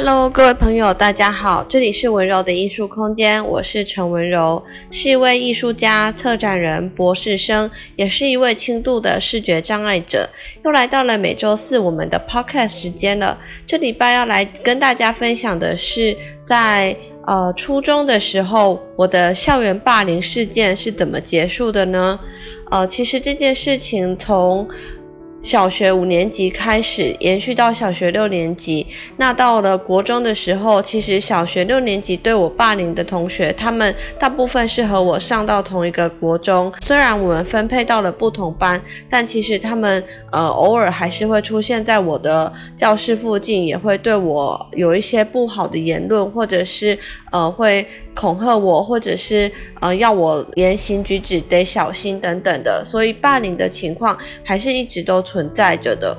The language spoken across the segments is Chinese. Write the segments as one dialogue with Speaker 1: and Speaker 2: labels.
Speaker 1: Hello，各位朋友，大家好，这里是雯柔的艺术空间，我是陈文柔，是一位艺术家、策展人、博士生，也是一位轻度的视觉障碍者。又来到了每周四我们的 Podcast 时间了。这礼拜要来跟大家分享的是，在呃初中的时候，我的校园霸凌事件是怎么结束的呢？呃，其实这件事情从小学五年级开始延续到小学六年级，那到了国中的时候，其实小学六年级对我霸凌的同学，他们大部分是和我上到同一个国中，虽然我们分配到了不同班，但其实他们呃偶尔还是会出现在我的教室附近，也会对我有一些不好的言论，或者是呃会恐吓我，或者是呃要我言行举止得小心等等的，所以霸凌的情况还是一直都存在着的。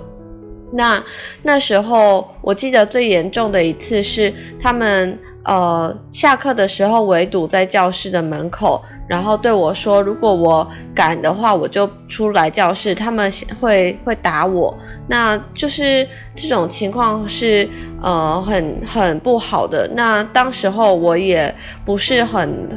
Speaker 1: 那那时候，我记得最严重的一次是他们呃下课的时候围堵在教室的门口，然后对我说，如果我敢的话，我就出来教室，他们会会打我。那就是这种情况是呃很很不好的。那当时候我也不是很。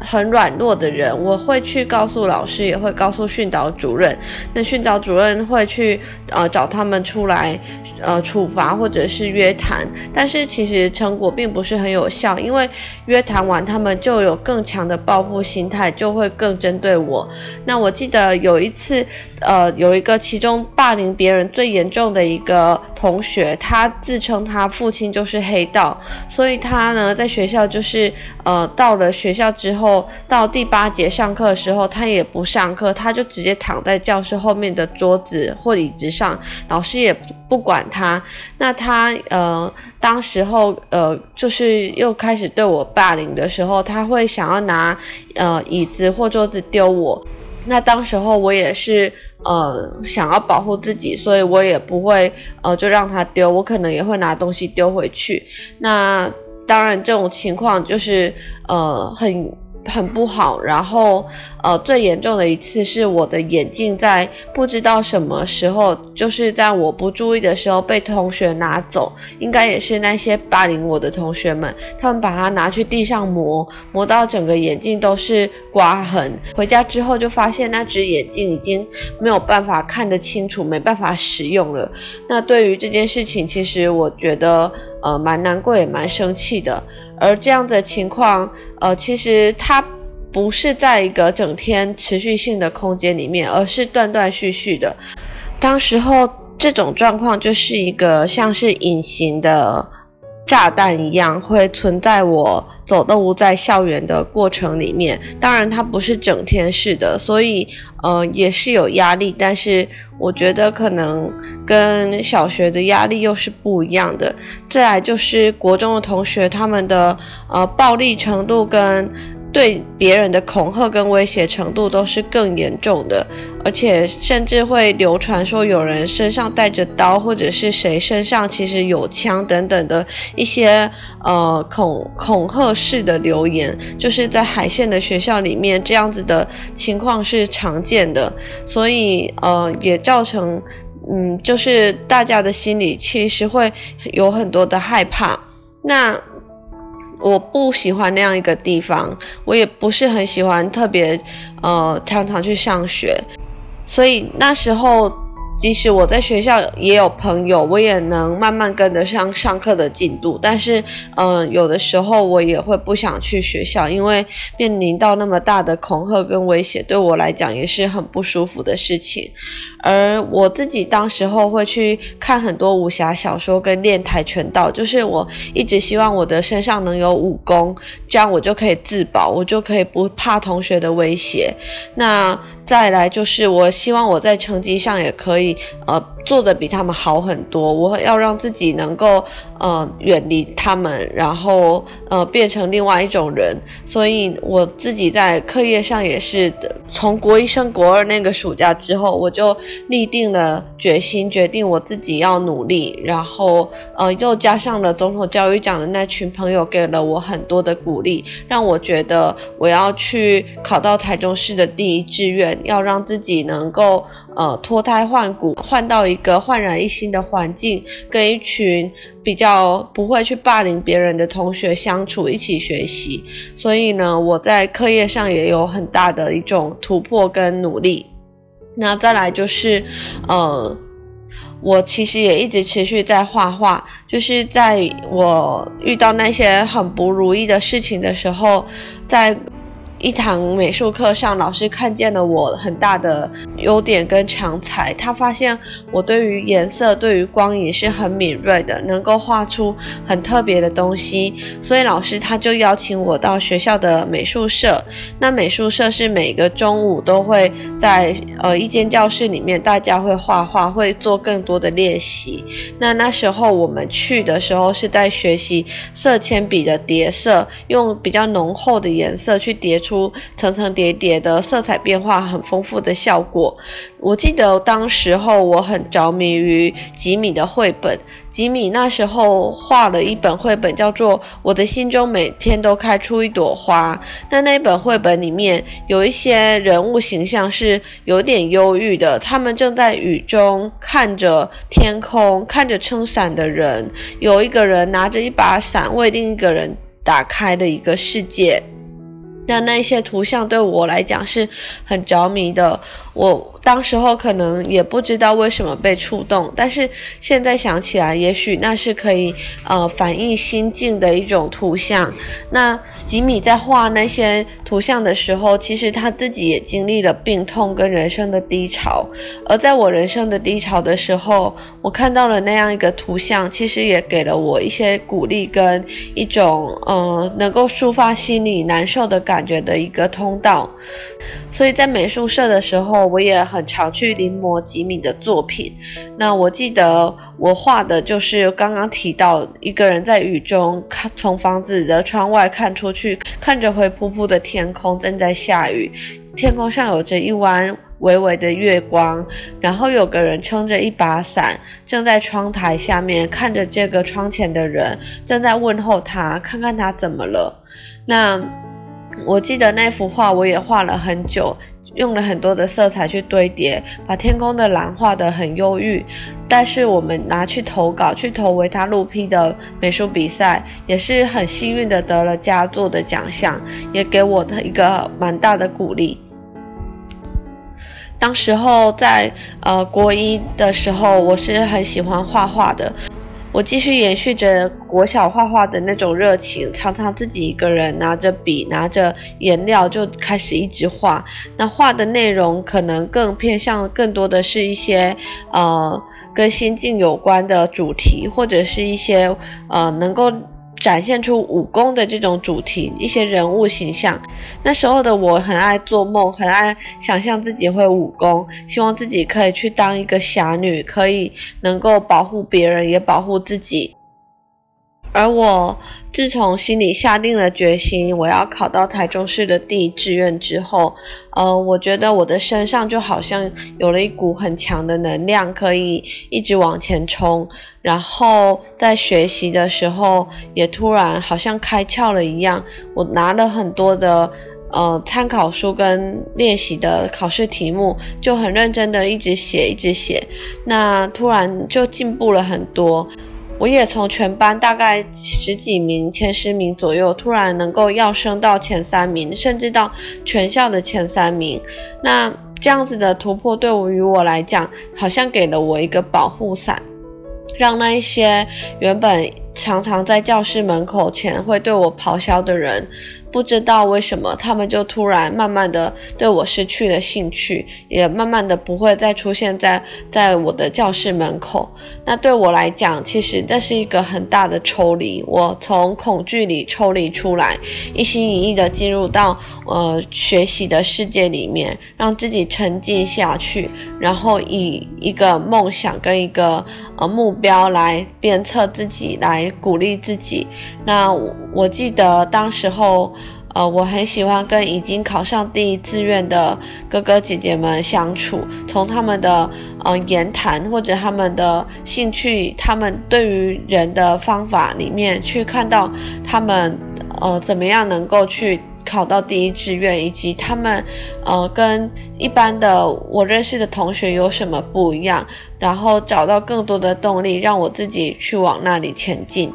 Speaker 1: 很软弱的人，我会去告诉老师，也会告诉训导主任。那训导主任会去呃找他们出来呃处罚或者是约谈，但是其实成果并不是很有效，因为约谈完他们就有更强的报复心态，就会更针对我。那我记得有一次，呃，有一个其中霸凌别人最严重的一个同学，他自称他父亲就是黑道，所以他呢在学校就是呃到了学校之后。到第八节上课的时候，他也不上课，他就直接躺在教室后面的桌子或椅子上，老师也不管他。那他呃，当时候呃，就是又开始对我霸凌的时候，他会想要拿呃椅子或桌子丢我。那当时候我也是呃想要保护自己，所以我也不会呃就让他丢，我可能也会拿东西丢回去。那当然这种情况就是呃很。很不好，然后呃，最严重的一次是我的眼镜在不知道什么时候，就是在我不注意的时候被同学拿走，应该也是那些霸凌我的同学们，他们把它拿去地上磨，磨到整个眼镜都是刮痕。回家之后就发现那只眼镜已经没有办法看得清楚，没办法使用了。那对于这件事情，其实我觉得呃蛮难过也蛮生气的。而这样的情况，呃，其实它不是在一个整天持续性的空间里面，而是断断续续的。当时候这种状况就是一个像是隐形的炸弹一样，会存在我走动在校园的过程里面。当然，它不是整天式的，所以。呃，也是有压力，但是我觉得可能跟小学的压力又是不一样的。再来就是国中的同学，他们的呃暴力程度跟。对别人的恐吓跟威胁程度都是更严重的，而且甚至会流传说有人身上带着刀，或者是谁身上其实有枪等等的一些呃恐恐吓式的留言，就是在海线的学校里面这样子的情况是常见的，所以呃也造成嗯就是大家的心里其实会有很多的害怕。那。我不喜欢那样一个地方，我也不是很喜欢特别呃常常去上学，所以那时候即使我在学校也有朋友，我也能慢慢跟得上上课的进度，但是嗯有的时候我也会不想去学校，因为面临到那么大的恐吓跟威胁，对我来讲也是很不舒服的事情。而我自己当时候会去看很多武侠小说跟练跆拳道，就是我一直希望我的身上能有武功，这样我就可以自保，我就可以不怕同学的威胁。那再来就是我希望我在成绩上也可以呃做的比他们好很多，我要让自己能够呃远离他们，然后呃变成另外一种人。所以我自己在课业上也是，从国一升国二那个暑假之后，我就。立定了决心，决定我自己要努力，然后呃，又加上了总统教育奖的那群朋友给了我很多的鼓励，让我觉得我要去考到台中市的第一志愿，要让自己能够呃脱胎换骨，换到一一个焕然一新的环境，跟一群比较不会去霸凌别人的同学相处，一起学习。所以呢，我在课业上也有很大的一种突破跟努力。那再来就是，呃，我其实也一直持续在画画，就是在我遇到那些很不如意的事情的时候，在。一堂美术课上，老师看见了我很大的优点跟长才，他发现我对于颜色、对于光影是很敏锐的，能够画出很特别的东西，所以老师他就邀请我到学校的美术社。那美术社是每个中午都会在呃一间教室里面，大家会画画，会做更多的练习。那那时候我们去的时候是在学习色铅笔的叠色，用比较浓厚的颜色去叠出。层层叠叠的色彩变化很丰富的效果。我记得当时候我很着迷于吉米的绘本，吉米那时候画了一本绘本，叫做《我的心中每天都开出一朵花》。那那本绘本里面有一些人物形象是有点忧郁的，他们正在雨中看着天空，看着撑伞的人，有一个人拿着一把伞为另一个人打开的一个世界。那那些图像对我来讲是很着迷的，我。当时候可能也不知道为什么被触动，但是现在想起来，也许那是可以呃反映心境的一种图像。那吉米在画那些图像的时候，其实他自己也经历了病痛跟人生的低潮。而在我人生的低潮的时候，我看到了那样一个图像，其实也给了我一些鼓励跟一种呃能够抒发心里难受的感觉的一个通道。所以在美术社的时候，我也很常去临摹吉米的作品。那我记得我画的就是刚刚提到一个人在雨中看，从房子的窗外看出去，看着灰扑扑的天空正在下雨，天空上有着一弯微微的月光，然后有个人撑着一把伞，正在窗台下面看着这个窗前的人，正在问候他，看看他怎么了。那。我记得那幅画，我也画了很久，用了很多的色彩去堆叠，把天空的蓝画得很忧郁。但是我们拿去投稿，去投维他露 P 的美术比赛，也是很幸运的得了佳作的奖项，也给我的一个蛮大的鼓励。当时候在呃国一的时候，我是很喜欢画画的。我继续延续着国小画画的那种热情，常常自己一个人拿着笔、拿着颜料就开始一直画。那画的内容可能更偏向更多的是一些呃跟心境有关的主题，或者是一些呃能够。展现出武功的这种主题，一些人物形象。那时候的我很爱做梦，很爱想象自己会武功，希望自己可以去当一个侠女，可以能够保护别人，也保护自己。而我自从心里下定了决心，我要考到台中市的第一志愿之后，呃，我觉得我的身上就好像有了一股很强的能量，可以一直往前冲。然后在学习的时候，也突然好像开窍了一样。我拿了很多的呃参考书跟练习的考试题目，就很认真的一直写，一直写。那突然就进步了很多。我也从全班大概十几名、前十名左右，突然能够跃升到前三名，甚至到全校的前三名。那这样子的突破，对于我来讲，好像给了我一个保护伞，让那一些原本常常在教室门口前会对我咆哮的人。不知道为什么，他们就突然慢慢的对我失去了兴趣，也慢慢的不会再出现在在我的教室门口。那对我来讲，其实这是一个很大的抽离，我从恐惧里抽离出来，一心一意的进入到呃学习的世界里面，让自己沉浸下去，然后以一个梦想跟一个呃目标来鞭策自己，来鼓励自己。那我，记得当时候。呃，我很喜欢跟已经考上第一志愿的哥哥姐姐们相处，从他们的呃言谈或者他们的兴趣，他们对于人的方法里面去看到他们呃怎么样能够去考到第一志愿，以及他们呃跟一般的我认识的同学有什么不一样，然后找到更多的动力，让我自己去往那里前进。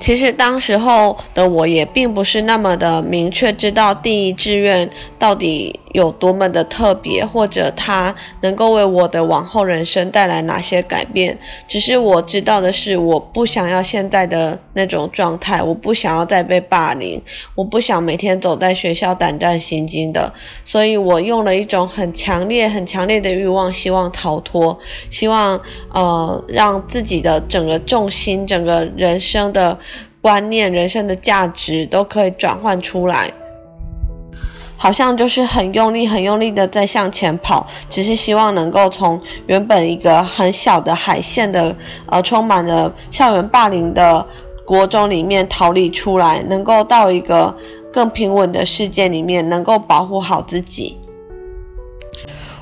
Speaker 1: 其实当时候的我也并不是那么的明确知道第一志愿到底有多么的特别，或者它能够为我的往后人生带来哪些改变。只是我知道的是，我不想要现在的那种状态，我不想要再被霸凌，我不想每天走在学校胆战心惊的。所以我用了一种很强烈、很强烈的欲望，希望逃脱，希望呃让自己的整个重心、整个人生的。观念、人生的价值都可以转换出来，好像就是很用力、很用力的在向前跑，只是希望能够从原本一个很小的海线的呃充满了校园霸凌的国中里面逃离出来，能够到一个更平稳的世界里面，能够保护好自己。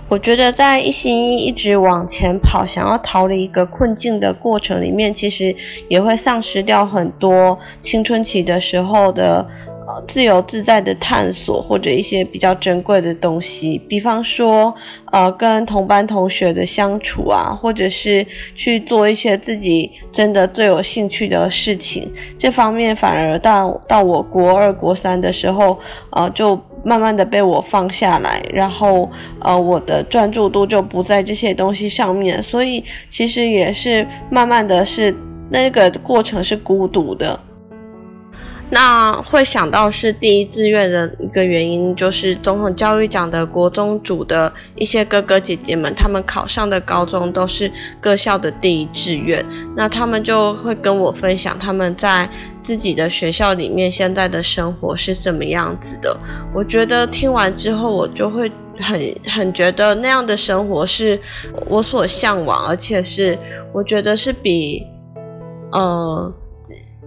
Speaker 1: 我觉得在一心一一直往前跑，想要逃离一个困境的过程里面，其实也会丧失掉很多青春期的时候的自由自在的探索，或者一些比较珍贵的东西，比方说呃跟同班同学的相处啊，或者是去做一些自己真的最有兴趣的事情，这方面反而到到我国二国三的时候，呃就。慢慢的被我放下来，然后呃，我的专注度就不在这些东西上面，所以其实也是慢慢的是那个过程是孤独的。那会想到是第一志愿的一个原因，就是总统教育奖的国中组的一些哥哥姐姐们，他们考上的高中都是各校的第一志愿，那他们就会跟我分享他们在自己的学校里面现在的生活是什么样子的。我觉得听完之后，我就会很很觉得那样的生活是我所向往，而且是我觉得是比呃。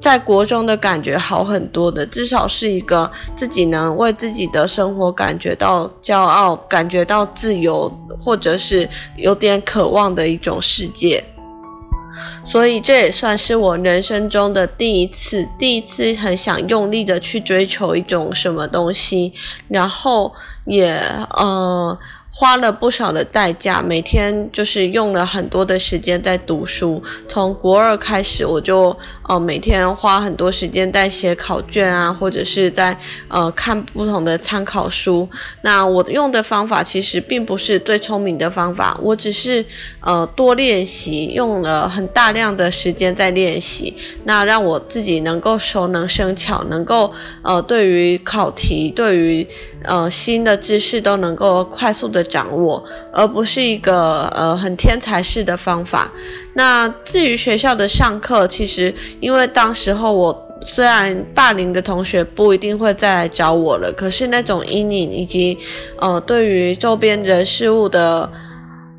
Speaker 1: 在国中的感觉好很多的，至少是一个自己能为自己的生活感觉到骄傲、感觉到自由，或者是有点渴望的一种世界。所以这也算是我人生中的第一次，第一次很想用力的去追求一种什么东西，然后也呃。花了不少的代价，每天就是用了很多的时间在读书。从国二开始，我就呃每天花很多时间在写考卷啊，或者是在呃看不同的参考书。那我用的方法其实并不是最聪明的方法，我只是呃多练习，用了很大量的时间在练习。那让我自己能够熟能生巧，能够呃对于考题，对于呃新的知识都能够快速的。掌握，而不是一个呃很天才式的方法。那至于学校的上课，其实因为当时候我虽然霸凌的同学不一定会再来找我了，可是那种阴影以及呃对于周边人事物的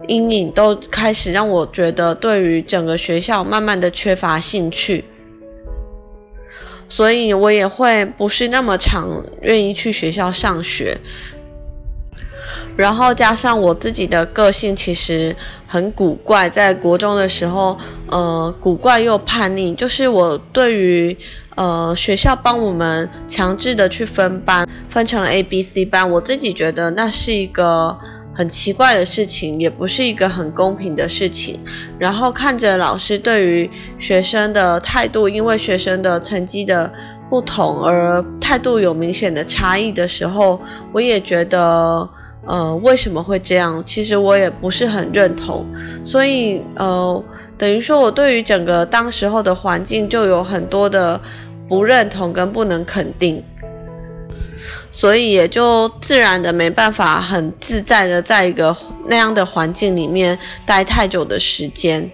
Speaker 1: 阴影，都开始让我觉得对于整个学校慢慢的缺乏兴趣，所以我也会不是那么常愿意去学校上学。然后加上我自己的个性其实很古怪，在国中的时候，呃，古怪又叛逆。就是我对于呃学校帮我们强制的去分班，分成 A、B、C 班，我自己觉得那是一个很奇怪的事情，也不是一个很公平的事情。然后看着老师对于学生的态度，因为学生的成绩的不同而态度有明显的差异的时候，我也觉得。呃，为什么会这样？其实我也不是很认同，所以呃，等于说我对于整个当时候的环境就有很多的不认同跟不能肯定，所以也就自然的没办法很自在的在一个那样的环境里面待太久的时间。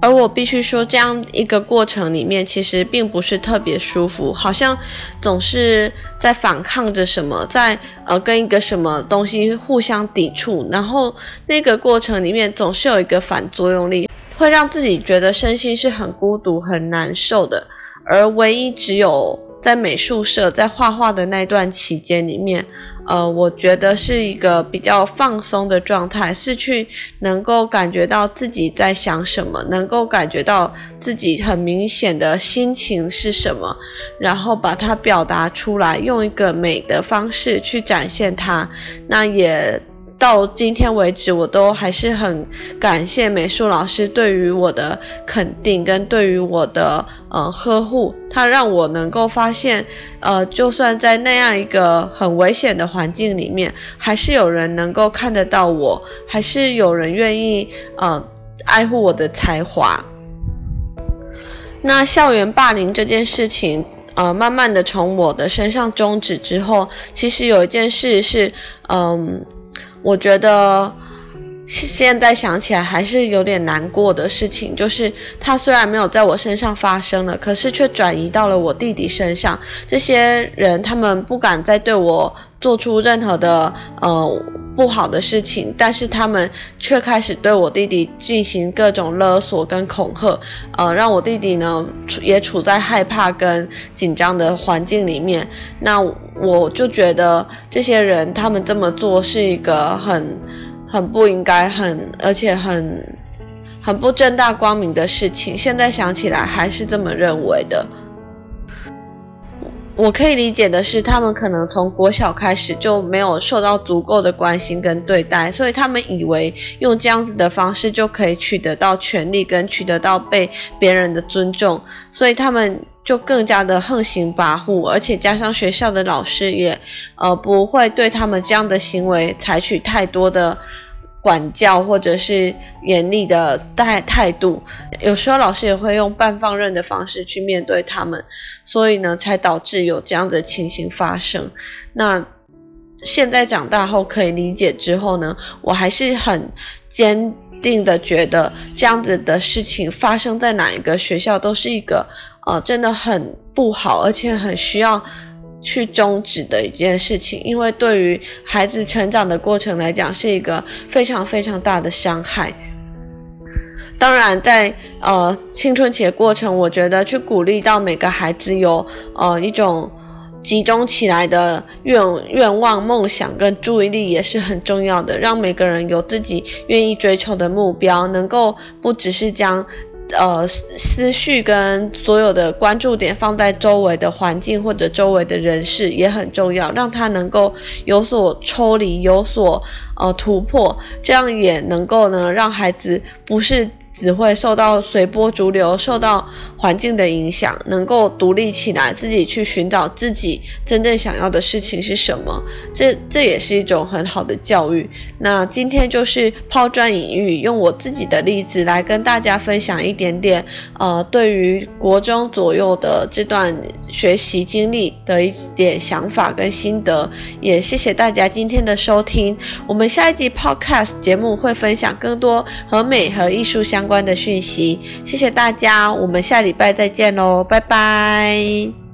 Speaker 1: 而我必须说，这样一个过程里面，其实并不是特别舒服，好像总是在反抗着什么，在呃跟一个什么东西互相抵触，然后那个过程里面总是有一个反作用力，会让自己觉得身心是很孤独、很难受的。而唯一只有在美术社在画画的那段期间里面，呃，我觉得是一个比较放松的状态，是去能够感觉到自己在想什么，能够感觉到自己很明显的心情是什么，然后把它表达出来，用一个美的方式去展现它，那也。到今天为止，我都还是很感谢美术老师对于我的肯定跟对于我的呃呵护，他让我能够发现，呃，就算在那样一个很危险的环境里面，还是有人能够看得到我，还是有人愿意呃爱护我的才华。那校园霸凌这件事情，呃，慢慢的从我的身上终止之后，其实有一件事是，嗯。我觉得现在想起来还是有点难过的事情，就是他虽然没有在我身上发生了，可是却转移到了我弟弟身上。这些人他们不敢再对我做出任何的呃不好的事情，但是他们却开始对我弟弟进行各种勒索跟恐吓，呃，让我弟弟呢也处在害怕跟紧张的环境里面。那。我就觉得这些人他们这么做是一个很很不应该、很而且很很不正大光明的事情。现在想起来还是这么认为的。我可以理解的是，他们可能从国小开始就没有受到足够的关心跟对待，所以他们以为用这样子的方式就可以取得到权利跟取得到被别人的尊重，所以他们。就更加的横行跋扈，而且加上学校的老师也，呃，不会对他们这样的行为采取太多的管教或者是严厉的态态度，有时候老师也会用半放任的方式去面对他们，所以呢，才导致有这样子的情形发生。那现在长大后可以理解之后呢，我还是很坚定的觉得这样子的事情发生在哪一个学校都是一个。呃，真的很不好，而且很需要去终止的一件事情，因为对于孩子成长的过程来讲，是一个非常非常大的伤害。当然在，呃青春期的过程，我觉得去鼓励到每个孩子有呃一种集中起来的愿愿望、梦想跟注意力，也是很重要的，让每个人有自己愿意追求的目标，能够不只是将。呃，思绪跟所有的关注点放在周围的环境或者周围的人事也很重要，让他能够有所抽离，有所呃突破，这样也能够呢让孩子不是。只会受到随波逐流，受到环境的影响，能够独立起来，自己去寻找自己真正想要的事情是什么。这这也是一种很好的教育。那今天就是抛砖引玉，用我自己的例子来跟大家分享一点点，呃，对于国中左右的这段学习经历的一点想法跟心得。也谢谢大家今天的收听。我们下一集 Podcast 节目会分享更多和美和艺术相关的讯息，谢谢大家，我们下礼拜再见喽，拜拜。